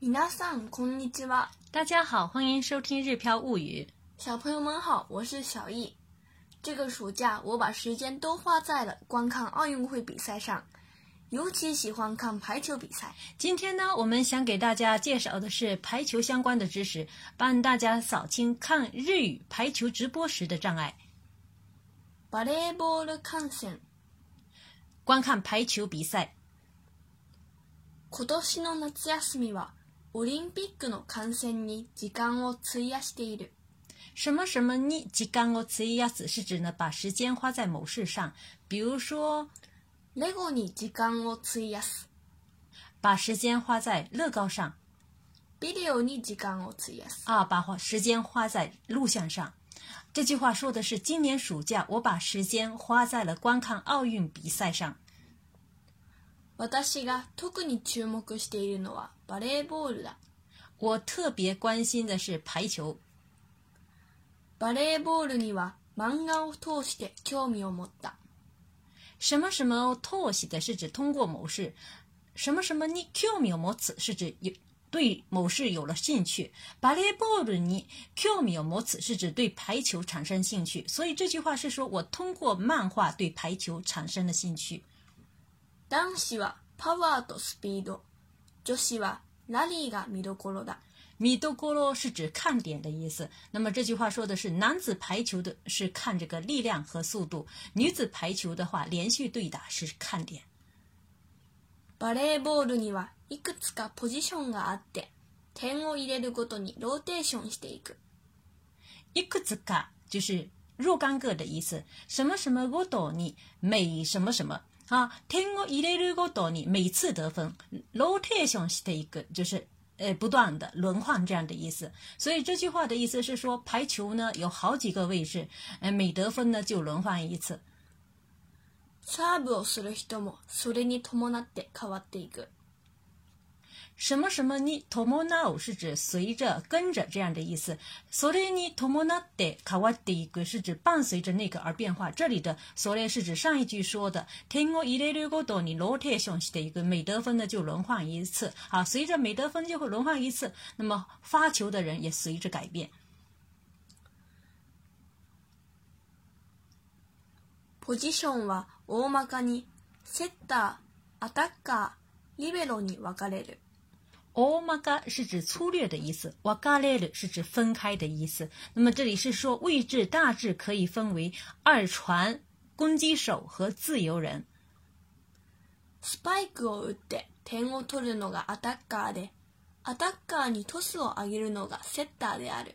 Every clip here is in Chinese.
皆さんこんにちは。大家好，欢迎收听《日漂物语》。小朋友们好，我是小易。这个暑假我把时间都花在了观看奥运会比赛上，尤其喜欢看排球比赛。今天呢，我们想给大家介绍的是排球相关的知识，帮大家扫清看日语排球直播时的障碍。バレーボール観戦，观看排球比赛。今年の夏休みは。什么什么？你時間を費やす是指呢？把时间花在某事上，比如说レゴに時間を費やす，把时间花在乐高上。ビデオに時間を費やす啊，把花时间花在录像上。这句话说的是今年暑假，我把时间花在了观看奥运比赛上。私が特に注目しているのはバレーボールだ。我特別关心的是排球。バレーボールには漫画を通して興味を持った。什么什么を通して是指通过某事，什么什么に興味を持つ是指有对某事有了兴趣。バレーボールに興味を持つ是指对排球产生兴趣，所以这句话是说我通过漫画对排球产生了兴趣。男子はパワーとスピード女子はラリーが見どころだ米どころ。是指看点的意思。那么这句话说的是男子排球的是看这个力量和速度，女子排球的话连续对打是看点。バレーボールにはいくつかポジションがあって、点を入れるごとにローテーションしていく。いくつか就是若干个的意思。什么什么ごとに每什么什么啊，天我一连六个打你，每次得分，rotation 是一个，就是呃不断的轮换这样的意思。所以这句话的意思是说，排球呢有好几个位置，呃，每得分呢就轮换一次。什么什么？你トモナオ是指随着跟着这样的意思。それニトモナテカワディグ是指伴随着那个而变化。这里的それ是指上一句说的。天我イレルゴドにロテション系的一个每得分呢就轮换一次。啊，随着每得分就会轮换一次，那么发球的人也随之改变。ポジションは大まかにセッター、アタッカー、リベロに分かれる。o my g o 是指粗略的意思。w a g a l e r u 是指分开的意思。那么这里是说位置大致可以分为二传、攻击手和自由人。Spike を打って点を取るのが a t t a c で、a t t a c e にトスをあげるのが s e t t である。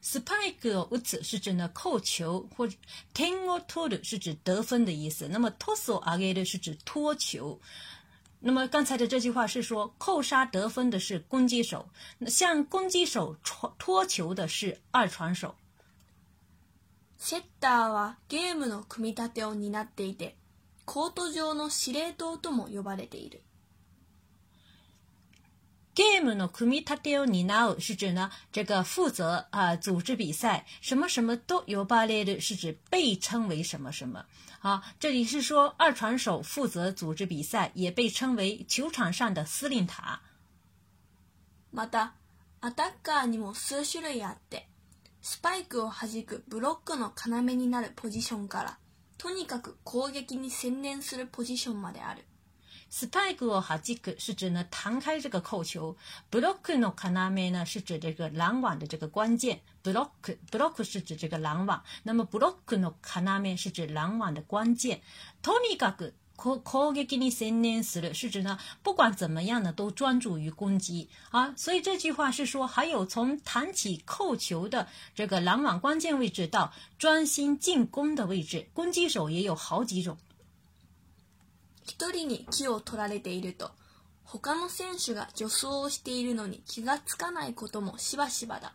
s p i k を打つ是指呢扣球，或者点を取る是指得分的意思。那么トスをあげる是指托球。那么刚才的这句话是说，扣杀得分的是攻击手，向攻击手传托球的是二传手。セッターはゲームの組み立てを担っていて、コート上の司令塔とも呼ばれている。game の組み立てを担う是指呢这个负责啊组织比赛，什么什么都由巴列的是指被称为什么什么。好，这里是说二传手负责组织比赛，也被称为球场上的司令塔。また、アタッカーにも数種類あって、スパイクを弾くブロックの要になるポジションから、とにかく攻撃に専念するポジションまである。s p 格 k e 和 hit 是指呢弹开这个扣球，block n カナメ呢是指这个拦网的这个关键，block block 是指这个拦网，那么 block n カナメ是指拦网的关键。とにかく攻撃に専念する是指呢不管怎么样呢都专注于攻击啊，所以这句话是说还有从弹起扣球的这个拦网关键位置到专心进攻的位置，攻击手也有好几种。1人に気を取られていると他の選手が助走をしているのに気がつかないこともしばしばだ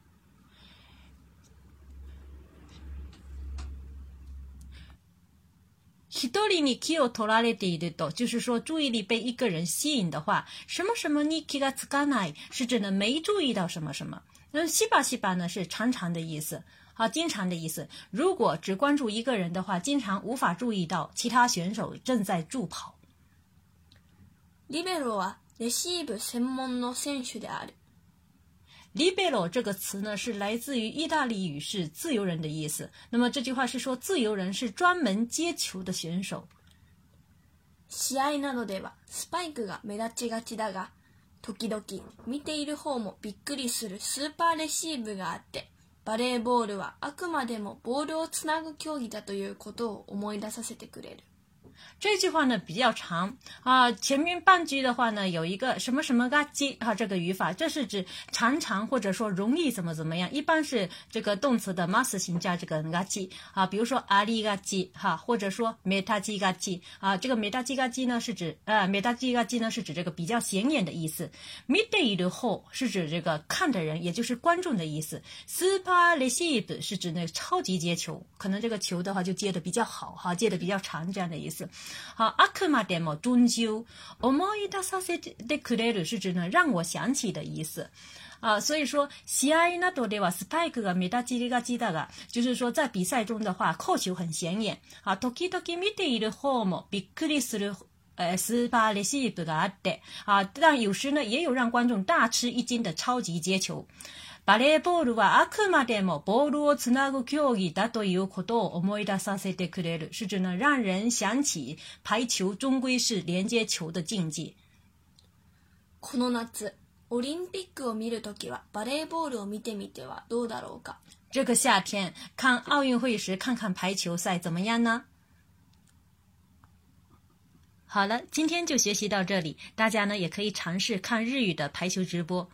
一人に気を取られていると，就是说注意力被一个人吸引的话，什么什么に気がつかない是指呢没注意到什么什么。那西巴西巴呢是常常的意思，啊，经常的意思。如果只关注一个人的话，经常无法注意到其他选手正在助跑。リベロはレシーブ専門の選手である。l i b 这个词呢是来自于意大利语，是自由人的意思。那么这句话是说自由人是专门接球的选手。試合などではスパイクが目立ちがちだが、時々見ている方もびっくりするスーパーレシーブがあって、バレーボールはあくまでもボールをつなぐ競技だということを思い出させてくれる。这句话呢比较长啊，前面半句的话呢有一个什么什么嘎叽哈，这个语法这是指常常或者说容易怎么怎么样，一般是这个动词的 mas 形加这个嘎叽啊，比如说阿里嘎叽哈，或者说美达机嘎叽啊，这个美达机嘎叽呢是指呃美达机嘎叽呢是指这个比较显眼的意思。Midday 的 ho 是指这个看的人，也就是观众的意思。Super receive 是指那个超级接球，可能这个球的话就接的比较好哈，接的比较长这样的意思。子。あくまでも终究思い出させてくれる是指呢让我想起的意思。啊，所以说喜爱那多的哇，spike が目立ちがちだが，就是说在比赛中的话，扣球很显眼。啊，時々見ている方もびっくりする呃斯巴雷西的阿德啊，但有时呢也有让观众大吃一惊的超级接球。バレーボールはあくまでもボールをつなぐ競技だということを思い出させてくれる，是指呢让人想起排球终归是连接球的竞技。この夏、オリンピックを見るときはバレーボールを見てみてはどうだろうか。这个夏天看奥运会时看看排球赛怎么样呢？好了，今天就学习到这里。大家呢也可以尝试看日语的排球直播，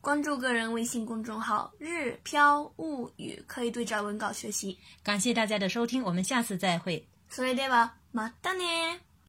关注个人微信公众号“日飘物语”，可以对照文稿学习。感谢大家的收听，我们下次再会。それではまたね。